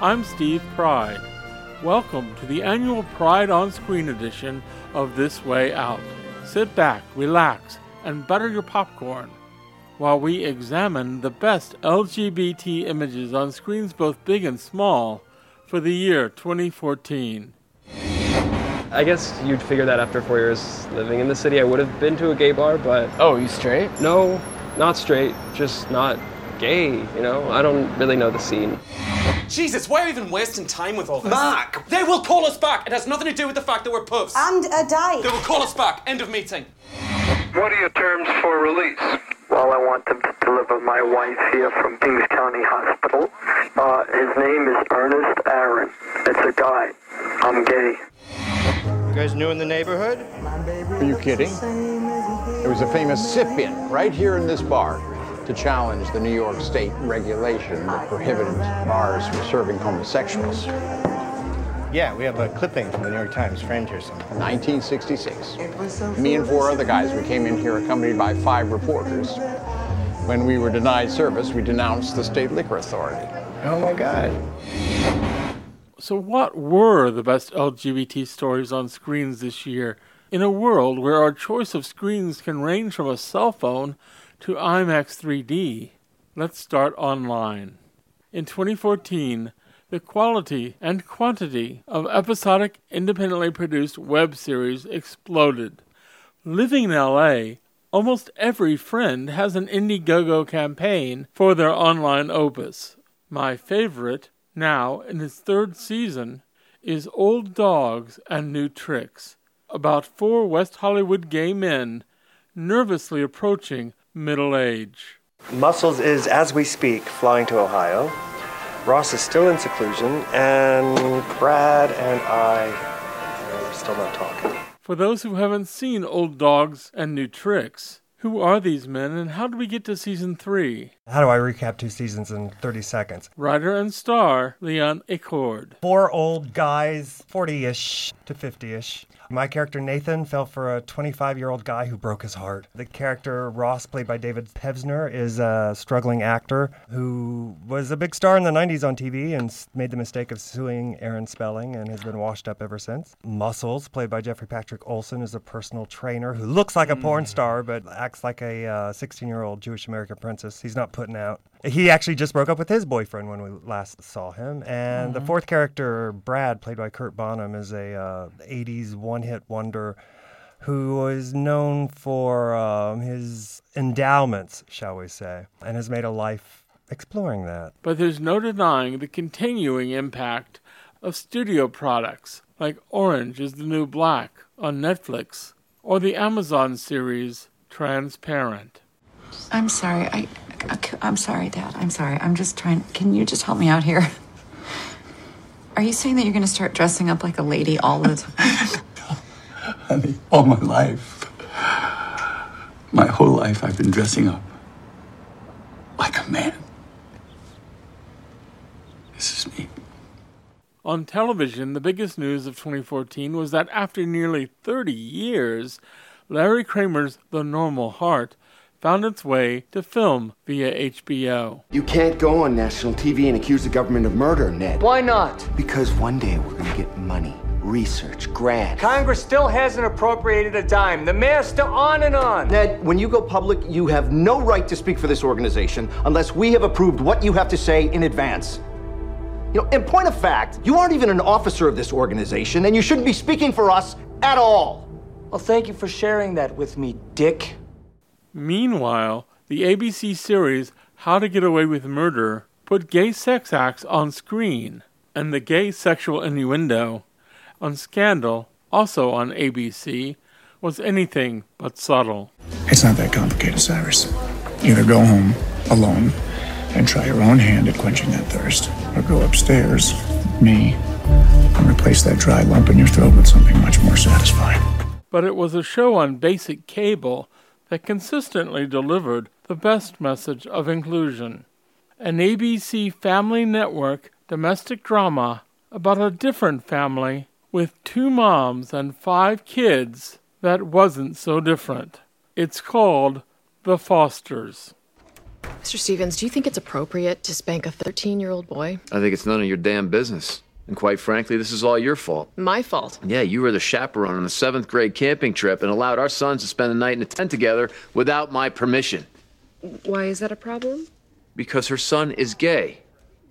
I'm Steve Pride. Welcome to the annual Pride on Screen edition of This Way Out. Sit back, relax, and butter your popcorn while we examine the best LGBT images on screens both big and small for the year 2014. I guess you'd figure that after four years living in the city. I would have been to a gay bar, but Oh, you straight? no, not straight, just not gay, you know? I don't really know the scene. Jesus, why are you even wasting time with all this? Mark! They will call us back. It has nothing to do with the fact that we're puffs. And a date. They will call us back. End of meeting. What are your terms for release? Well, I want them to deliver my wife here from Kings County Hospital. Uh, his name is Ernest Aaron. It's a guy. I'm gay. You guys new in the neighborhood? Are you kidding? There was a famous sip-in right here in this bar to challenge the New York State regulation that prohibited bars from serving homosexuals. Yeah, we have a clipping from the New York Times framed here somewhere. 1966. Me and four other guys, we came in here accompanied by five reporters. When we were denied service, we denounced the state liquor authority. Oh my God. So, what were the best LGBT stories on screens this year in a world where our choice of screens can range from a cell phone to IMAX 3D? Let's start online. In 2014, the quality and quantity of episodic, independently produced web series exploded. Living in LA, almost every friend has an Indiegogo campaign for their online opus. My favorite, now in its third season, is Old Dogs and New Tricks, about four West Hollywood gay men nervously approaching middle age. Muscles is, as we speak, flying to Ohio. Ross is still in seclusion, and Brad and I are still not talking. For those who haven't seen Old Dogs and New Tricks, who are these men and how do we get to season three? How do I recap two seasons in 30 seconds? Writer and star Leon Acord. Four old guys, 40 ish to 50 ish. My character Nathan fell for a 25 year old guy who broke his heart. The character Ross, played by David Pevsner, is a struggling actor who was a big star in the 90s on TV and made the mistake of suing Aaron Spelling and has been washed up ever since. Muscles, played by Jeffrey Patrick Olson, is a personal trainer who looks like a porn mm. star but acts like a uh, 16 year old Jewish American princess. He's not putting out. He actually just broke up with his boyfriend when we last saw him. And the fourth character, Brad, played by Kurt Bonham, is a uh, 80s one hit wonder who is known for um, his endowments, shall we say, and has made a life exploring that. But there's no denying the continuing impact of studio products like Orange is the New Black on Netflix or the Amazon series Transparent. I'm sorry. I, I, I'm sorry, Dad. I'm sorry. I'm just trying. Can you just help me out here? Are you saying that you're going to start dressing up like a lady all the time? Honey, all my life, my whole life, I've been dressing up like a man. This is me. On television, the biggest news of 2014 was that after nearly 30 years, Larry Kramer's The Normal Heart found its way to film via HBO. You can't go on national TV and accuse the government of murder, Ned. Why not? Because one day we're gonna get money, research, grants. Congress still hasn't appropriated a dime. The mayor's still on and on. Ned, when you go public, you have no right to speak for this organization unless we have approved what you have to say in advance. You know, in point of fact, you aren't even an officer of this organization, and you shouldn't be speaking for us at all. Well, thank you for sharing that with me, Dick. Meanwhile, the ABC series How to Get Away with Murder put gay sex acts on screen, and the gay sexual innuendo on Scandal, also on ABC, was anything but subtle. It's not that complicated, Cyrus. Either go home alone and try your own hand at quenching that thirst, or go upstairs, me, and replace that dry lump in your throat with something much more satisfying. But it was a show on basic cable that consistently delivered the best message of inclusion. An ABC Family Network domestic drama about a different family with two moms and five kids that wasn't so different. It's called The Fosters. Mr. Stevens, do you think it's appropriate to spank a 13 year old boy? I think it's none of your damn business. And quite frankly, this is all your fault. My fault. Yeah, you were the chaperone on a seventh grade camping trip and allowed our sons to spend the night in a tent together without my permission. Why is that a problem? Because her son is gay,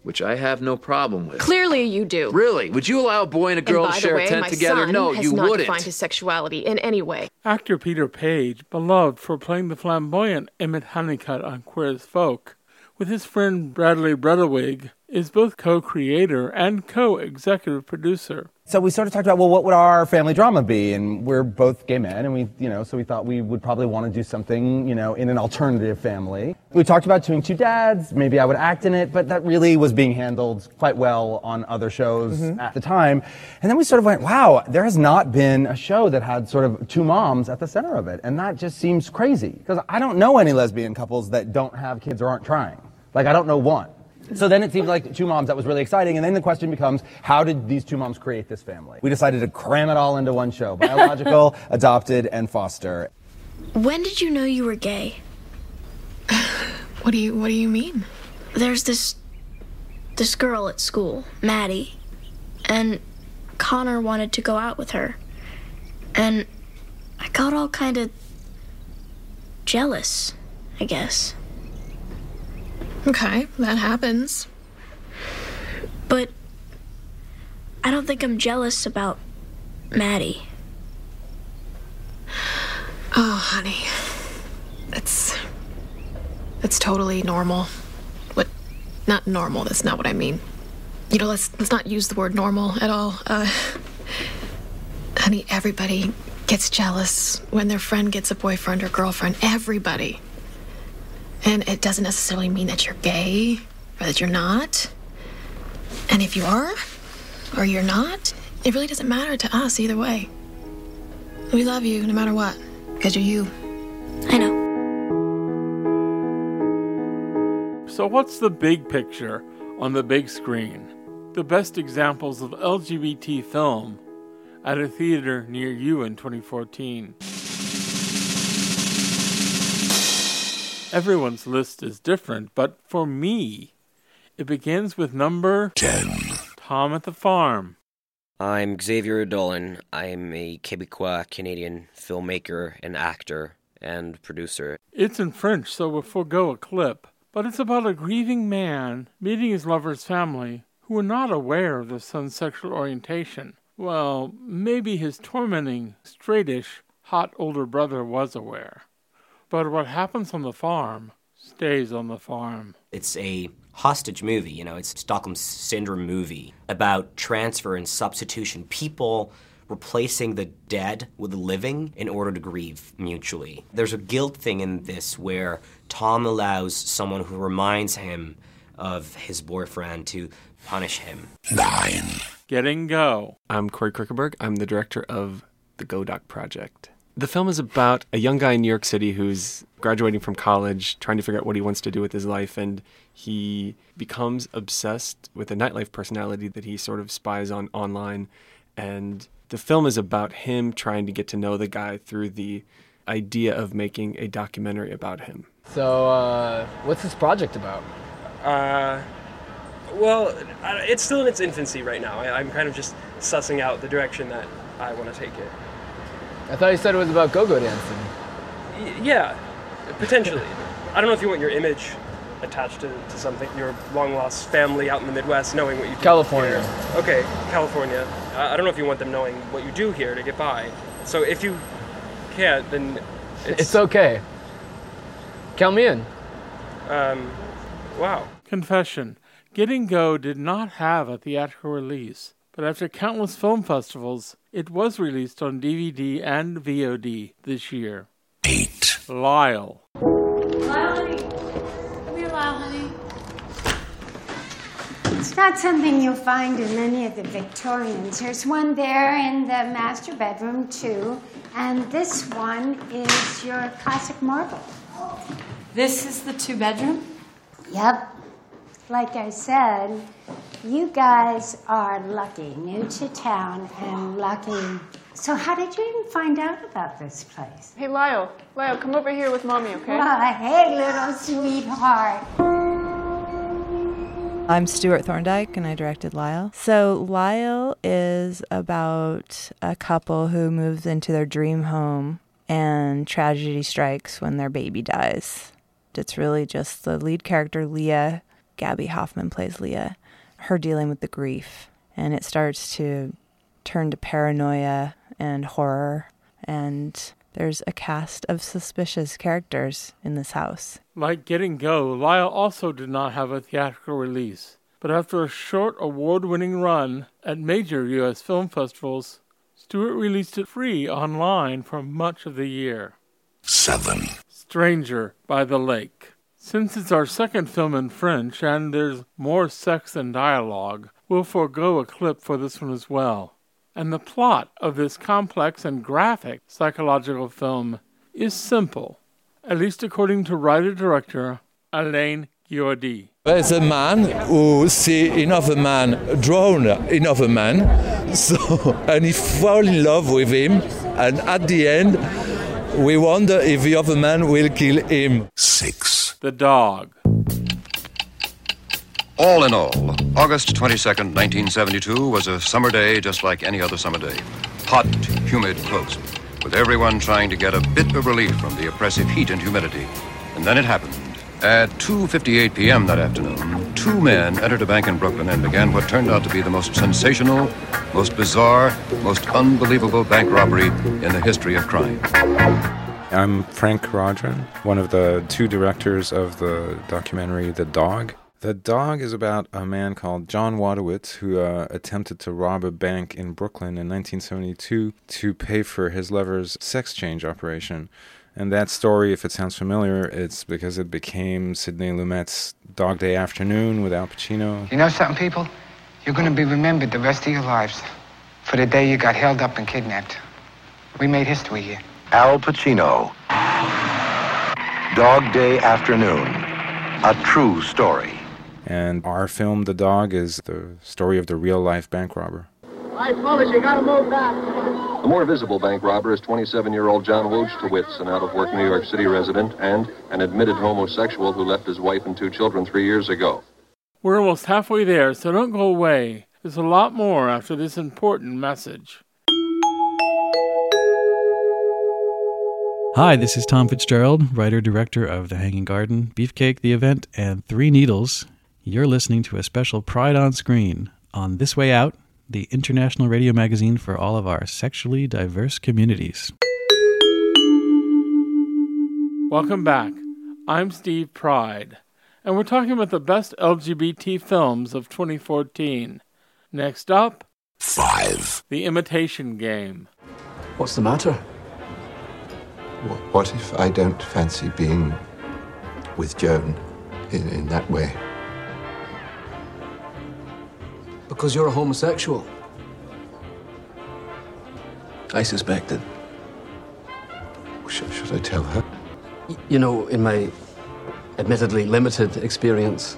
which I have no problem with. Clearly, you do. Really? Would you allow a boy and a girl and by to share the way, a tent my together? Son No, has you not wouldn't. defined his sexuality in any way. Actor Peter Paige, beloved for playing the flamboyant Emmett Honeycutt on Queer as Folk, with his friend Bradley Bredeweg, is both co-creator and co-executive producer. So we sort of talked about, well, what would our family drama be? And we're both gay men, and we, you know, so we thought we would probably want to do something, you know, in an alternative family. We talked about doing two dads. Maybe I would act in it, but that really was being handled quite well on other shows Mhm. at the time. And then we sort of went, wow, there has not been a show that had sort of two moms at the center of it, and that just seems crazy because I don't know any lesbian couples that don't have kids or aren't trying. Like I don't know one. So then it seemed like two moms, that was really exciting. And then the question becomes, how did these two moms create this family? We decided to cram it all into one show biological, adopted, and foster. When did you know you were gay? What do you What do you mean? There's this this girl at school, Maddie, and Connor wanted to go out with her, and I got all kind of jealous, I guess. Okay, that happens. But I don't think I'm jealous about Maddie. Oh, honey, that's that's totally normal. What? Not normal. That's not what I mean. You know, let's let's not use the word normal at all. Uh, honey, everybody gets jealous when their friend gets a boyfriend or girlfriend. Everybody. And it doesn't necessarily mean that you're gay or that you're not. And if you are or you're not, it really doesn't matter to us either way. We love you no matter what, because you're you. I know. So, what's the big picture on the big screen? The best examples of LGBT film at a theater near you in 2014. Everyone's list is different, but for me, it begins with number 10 Tom at the Farm. I'm Xavier Dolan. I'm a Quebecois Canadian filmmaker and actor and producer. It's in French, so we'll forego a clip, but it's about a grieving man meeting his lover's family who are not aware of their son's sexual orientation. Well, maybe his tormenting, straightish, hot older brother was aware. But what happens on the farm stays on the farm. It's a hostage movie, you know, it's a Stockholm Syndrome movie about transfer and substitution. People replacing the dead with the living in order to grieve mutually. There's a guilt thing in this where Tom allows someone who reminds him of his boyfriend to punish him. Nine. Getting Go. I'm Cory Krueckeberg. I'm the director of the GoDoc Project. The film is about a young guy in New York City who's graduating from college, trying to figure out what he wants to do with his life, and he becomes obsessed with a nightlife personality that he sort of spies on online. And the film is about him trying to get to know the guy through the idea of making a documentary about him. So, uh, what's this project about? Uh, Well, it's still in its infancy right now. I, I'm kind of just sussing out the direction that I want to take it. I thought you said it was about go-go dancing. Y- yeah, potentially. I don't know if you want your image attached to, to something, your long lost family out in the Midwest knowing what you do. California. here. Okay, California. I, I don't know if you want them knowing what you do here to get by. So if you can't, then it's, It's okay. Count me in. Um, wow. Confession Getting Go did not have a theatrical release, but after countless film festivals, it was released on DVD and VOD this year. 8. Lyle. Lyle, honey. Come here, Lyle, honey. It's not something you'll find in any of the Victorians. There's one there in the master bedroom, too. And this one is your classic marble. This is the two bedroom? Yep. Like I said, you guys are lucky, new to town, and lucky So, how did you even find out about this place? Hey, Lyle. Lyle, come over here with mommy, okay? Why, hey, little sweetheart. I'm Stewart Thorndike and I directed Lyle. So, Lyle is about a couple who moves into their dream home and tragedy strikes when their baby dies. It's really just the lead character, Leah. Gaby Hoffmann plays Leah. Her dealing with the grief. And it starts to turn to paranoia and horror. And there's a cast of suspicious characters in this house. Like Getting Go, Lyle also did not have a theatrical release. But after a short award winning run at major U.S. film festivals, Stewart released it free online for much of the year. 7. Stranger by the Lake. Since it's our second film in French and there's more sex than dialogue, we'll forego a clip for this one as well. And the plot of this complex and graphic psychological film is simple, at least according to writer director Alain Guiraudie. There's a man who see another man drown another man, so and he fall in love with him, and at the end, we wonder if the other man will kill him. Six. The dog. All in all, August 22nd, 1972 was a summer day just like any other summer day. Hot, humid, close, with everyone trying to get a bit of relief from the oppressive heat and humidity. And then it happened. At 2:58 p.m. that afternoon, two men entered a bank in Brooklyn and began what turned out to be the most sensational, most bizarre, most unbelievable bank robbery in the history of crime. I'm Frank Keraudren, one of the two directors of the documentary The Dog. The Dog is about a man called John Wojtowicz who uh, attempted to rob a bank in Brooklyn in 1972 to pay for his lover's sex change operation. And that story, if it sounds familiar, it's because it became Sidney Lumet's Dog Day Afternoon with Al Pacino. You know something, people? You're going to be remembered the rest of your lives for the day you got held up and kidnapped. We made history here. Al Pacino. Dog Day Afternoon. A true story. And our film, The Dog, is the story of the real life bank robber. All right, fellas, you gotta move back. The more visible bank robber is 27-year-old John Wojtowicz, an out-of-work New York City resident and an admitted homosexual who left his wife and two children three years ago. We're almost halfway there, so don't go away. There's a lot more after this important message. Hi, this is Thom Fitzgerald, writer director of The Hanging Garden, Beefcake, The Event, and Three Needles. You're listening to a special Pride on Screen on This Way Out, the international radio magazine for all of our sexually diverse communities. Welcome back. I'm Steve Pride, and we're talking about the best LGBT films of 2014. Next up, 5. The Imitation Game. What's the matter? What if I don't fancy being with Joan in, in that way? Because you're a homosexual. I suspected. Should, should I tell her? Y- You know, in my admittedly limited experience,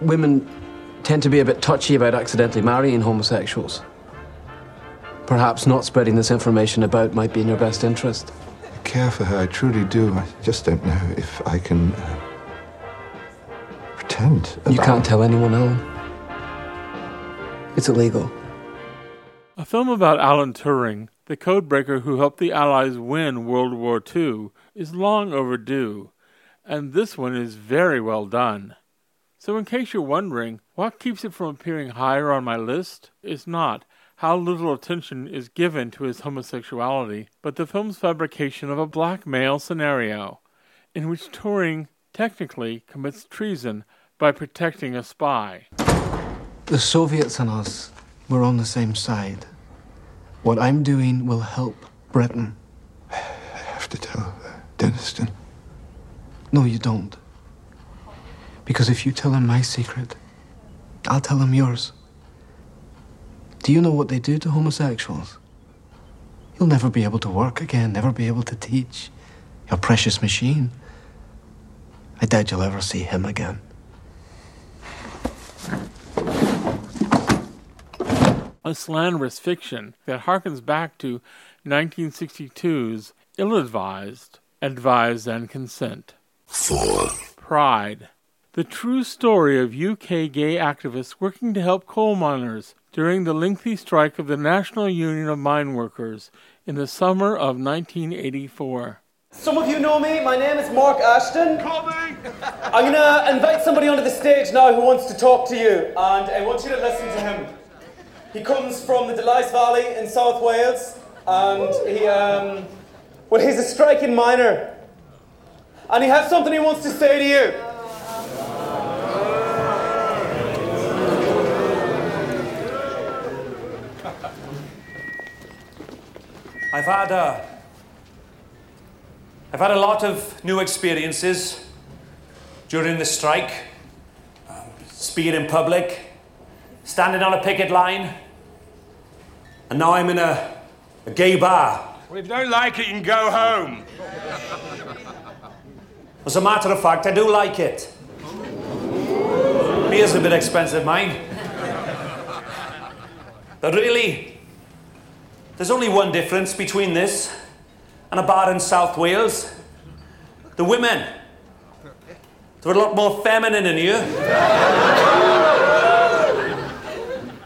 women tend to be a bit touchy about accidentally marrying homosexuals. Perhaps not spreading this information about might be in your best interest. I care for her, I truly do. I just don't know if I can uh, pretend. You can't tell anyone, Alan. It's illegal. A film about Alan Turing, the codebreaker who helped the Allies win World War II, is long overdue, and this one is very well done. So, in case you're wondering what keeps it from appearing higher on my list, is not how little attention is given to his homosexuality, but the film's fabrication of a blackmail scenario, in which Turing technically commits treason by protecting a spy. The Soviets and us, we're on the same side. What I'm doing will help Britain. I have to tell uh, Denniston. No, you don't. Because if you tell him my secret, I'll tell him yours. Do you know what they do to homosexuals? You'll never be able to work again, never be able to teach. Your precious machine. I doubt you'll ever see him again. a slanderous fiction that harkens back to 1962's Ill Advised, Advise and Consent. 4. Pride. The true story of UK gay activists working to help coal miners during the lengthy strike of the National Union of Mine Workers in the summer of 1984. Some of you know me. My name is Mark Ashton. I'm gonna invite somebody onto the stage now who wants to talk to you, and I want you to listen to him. He comes from the Dulais Valley in South Wales, and he, um, well, he's a striking miner, and he has something he wants to say to you. I've had a, I've had a lot of new experiences during the strike. Um, speaking in public, standing on a picket line, and now I'm in a, a gay bar. Well, if you don't like it, you can go home. As a matter of fact, I do like it. Beer's a bit expensive, mine. But really, there's only one difference between this and a bar in South Wales. The women. They're a lot more feminine in here.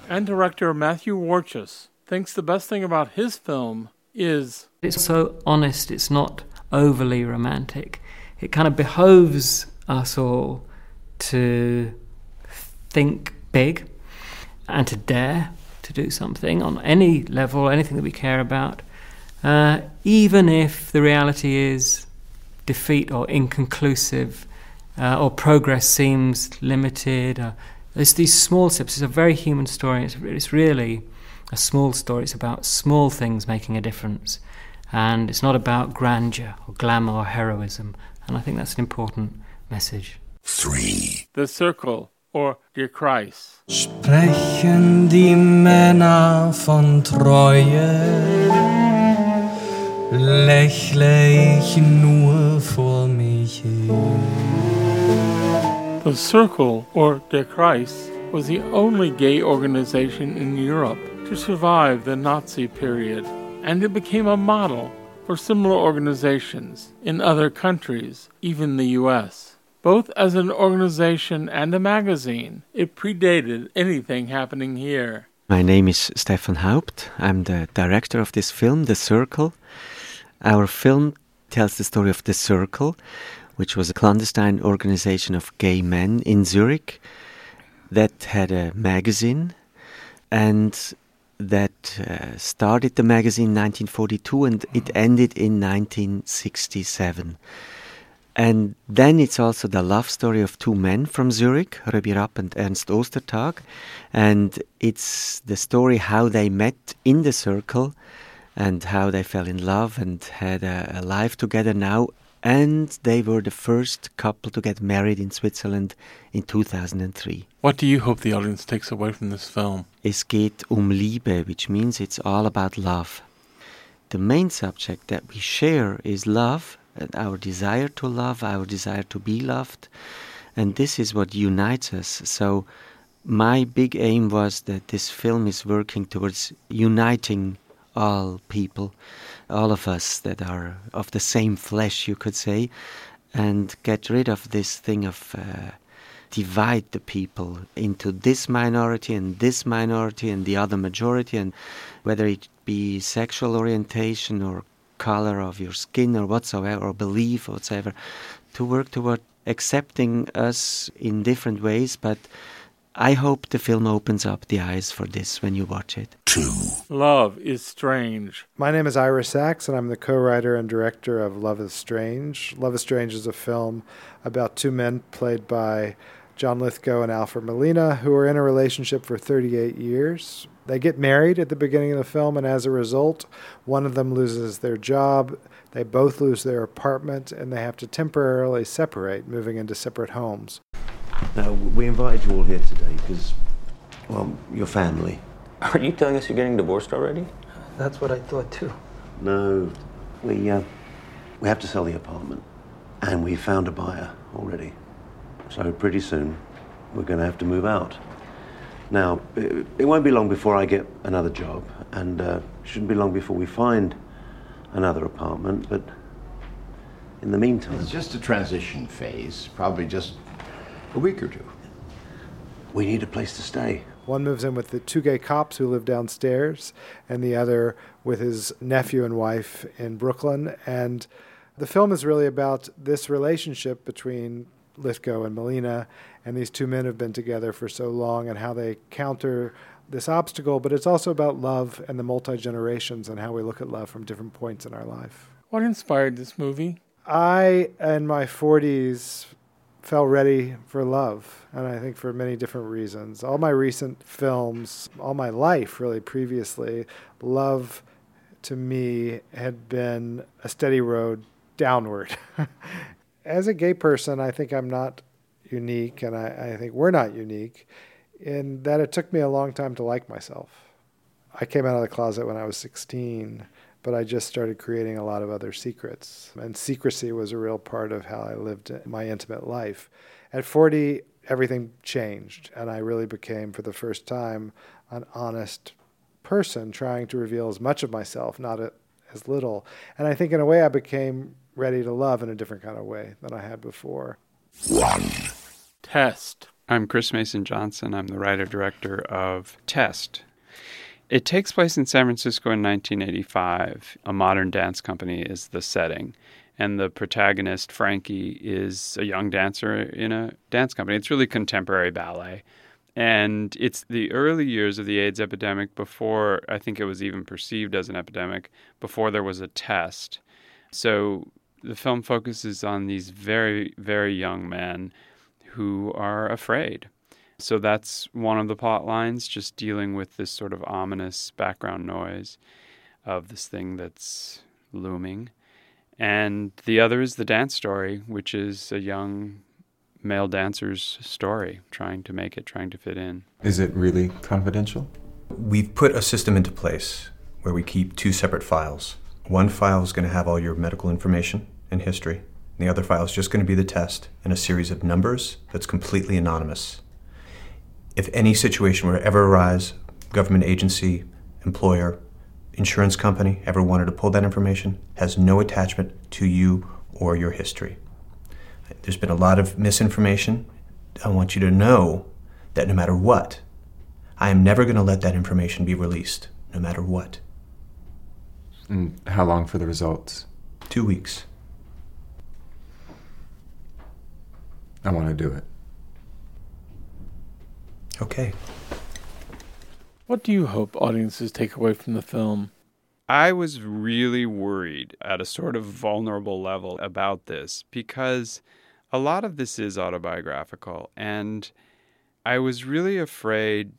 And director Matthew Warchus thinks the best thing about his film is It's so honest, it's not overly romantic. It kind of behoves us all to think big and to dare to do something on any level, anything that we care about, uh, even if the reality is defeat or inconclusive uh, or progress seems limited. Uh, it's these small steps. It's a very human story. It's, it's really a small story. It's about small things making a difference. And it's not about grandeur or glamour or heroism. And I think that's an important message. Three. The Circle or Der Kreis. Sprechen die Männer von Treue, lächle ich nur vor mich hin. The Circle, or Der Kreis, was the only gay organization in Europe to survive the Nazi period, and it became a model for similar organizations in other countries, even the US. Both as an organization and a magazine, it predated anything happening here. My name is Stefan Haupt. I'm the director of this film, The Circle. Our film tells the story of The Circle, which was a clandestine organization of gay men in Zurich that had a magazine and that uh, started the magazine in 1942 and it ended in 1967. And then it's also the love story of two men from Zurich, Röbi Rapp and Ernst Ostertag. And it's the story how they met in the circle and how they fell in love and had a, a life together now. And they were the first couple to get married in Switzerland in 2003. What do you hope the audience takes away from this film? Es geht um Liebe, which means it's all about love. The main subject that we share is love, our desire to love, our desire to be loved, and this is what unites us. So, my big aim was that this film is working towards uniting all people, all of us that are of the same flesh, you could say, and get rid of this thing of uh, divide the people into this minority and this minority and the other majority, and whether it be sexual orientation or color of your skin or whatsoever, or belief or whatsoever, to work toward accepting us in different ways, but I hope the film opens up the eyes for this when you watch it. Two. Love is strange. My name is Ira Sachs, and I'm the co writer and director of Love is Strange. Love is Strange is a film about two men played by John Lithgow and Alfred Molina who are in a relationship for 38 years. They get married at the beginning of the film, and as a result, one of them loses their job. They both lose their apartment, and they have to temporarily separate, moving into separate homes. Now, we invited you all here today because, well, your family. Are you telling us you're getting divorced already? That's what I thought too. No, we uh, we have to sell the apartment, and we found a buyer already. So pretty soon, we're going to have to move out. Now, it, it won't be long before I get another job, and uh, shouldn't be long before we find another apartment, but in the meantime. It's just a transition phase, probably just a week or two. We need a place to stay. One moves in with the two gay cops who live downstairs, and the other with his nephew and wife in Brooklyn. And the film is really about this relationship between Lithgow and Molina, and these two men have been together for so long, and how they counter this obstacle. But it's also about love and the multi generations and how we look at love from different points in our life. What inspired this movie? I, in my 40s, felt ready for love, and I think for many different reasons. All my recent films, all my life really previously, love to me had been a steady road downward. As a gay person, I think I'm not unique, and I, I think we're not unique in that it took me a long time to like myself. I came out of the closet when I was 16 but I just started creating a lot of other secrets. And secrecy was a real part of how I lived my intimate life. At 40, everything changed, and I really became, for the first time, an honest person trying to reveal as much of myself, not as little. And I think, in a way, I became ready to love in a different kind of way than I had before. One. Test. I'm Chris Mason Johnson. I'm the writer director of Test, it takes place in San Francisco in 1985. A modern dance company is the setting. And the protagonist, Frankie, is a young dancer in a dance company. It's really contemporary ballet. And it's the early years of the AIDS epidemic before I think it was even perceived as an epidemic, before there was a test. So the film focuses on these very, very young men who are afraid so that's one of the plot lines, just dealing with this sort of ominous background noise of this thing that's looming. And the other is the dance story, which is a young male dancer's story, trying to make it, trying to fit in. Is it really confidential? We've put a system into place where we keep two separate files. One file is going to have all your medical information and history. And the other file is just going to be the test and a series of numbers that's completely anonymous if any situation were to ever arise, government agency, employer, insurance company ever wanted to pull that information, has no attachment to you or your history. There's been a lot of misinformation. I want you to know that no matter what, I am never going to let that information be released, no matter what. And how long for the results? Two weeks. I want to do it. Okay. What do you hope audiences take away from the film? I was really worried at a sort of vulnerable level about this because a lot of this is autobiographical. And I was really afraid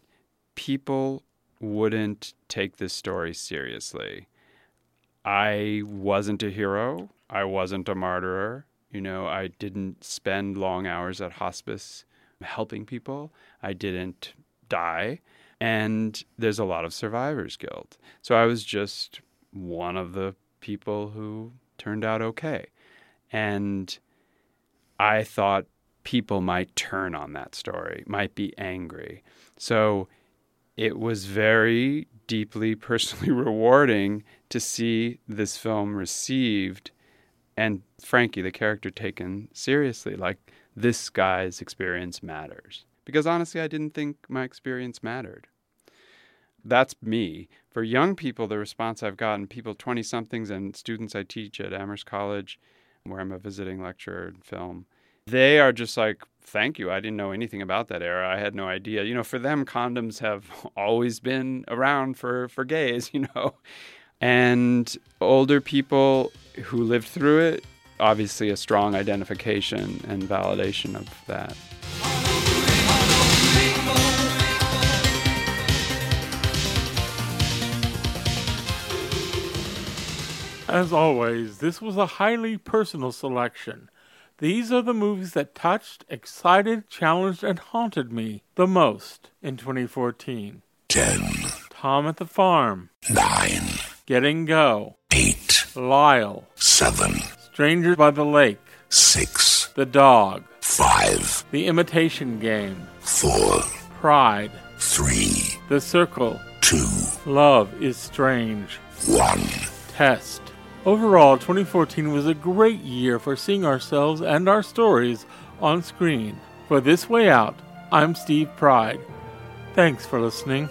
people wouldn't take this story seriously. I wasn't a hero. I wasn't a martyr. You know, I didn't spend long hours at hospice helping people. I didn't die. And there's a lot of survivor's guilt. So I was just one of the people who turned out okay. And I thought people might turn on that story, might be angry. So it was very deeply personally rewarding to see this film received and Frankie, the character, taken seriously. Like this guy's experience matters. Because honestly, I didn't think my experience mattered. That's me. For young people, the response I've gotten, people 20 somethings and students I teach at Amherst College, where I'm a visiting lecturer in film, they are just like, thank you. I didn't know anything about that era. I had no idea. You know, for them, condoms have always been around for, for gays, you know. And older people who lived through it obviously a strong identification and validation of that. As always, this was a highly personal selection. These are the movies that touched, excited, challenged, and haunted me the most in 2014. 10. Tom at the Farm. 9. Getting Go. 8. Lyle. 7. Stranger by the Lake. 6. The Dog. 5. The Imitation Game. 4. Pride. Three. The Circle. Two. Love is Strange. One. Test. Overall, 2014 was a great year for seeing ourselves and our stories on screen. For This Way Out, I'm Steve Pride. Thanks for listening.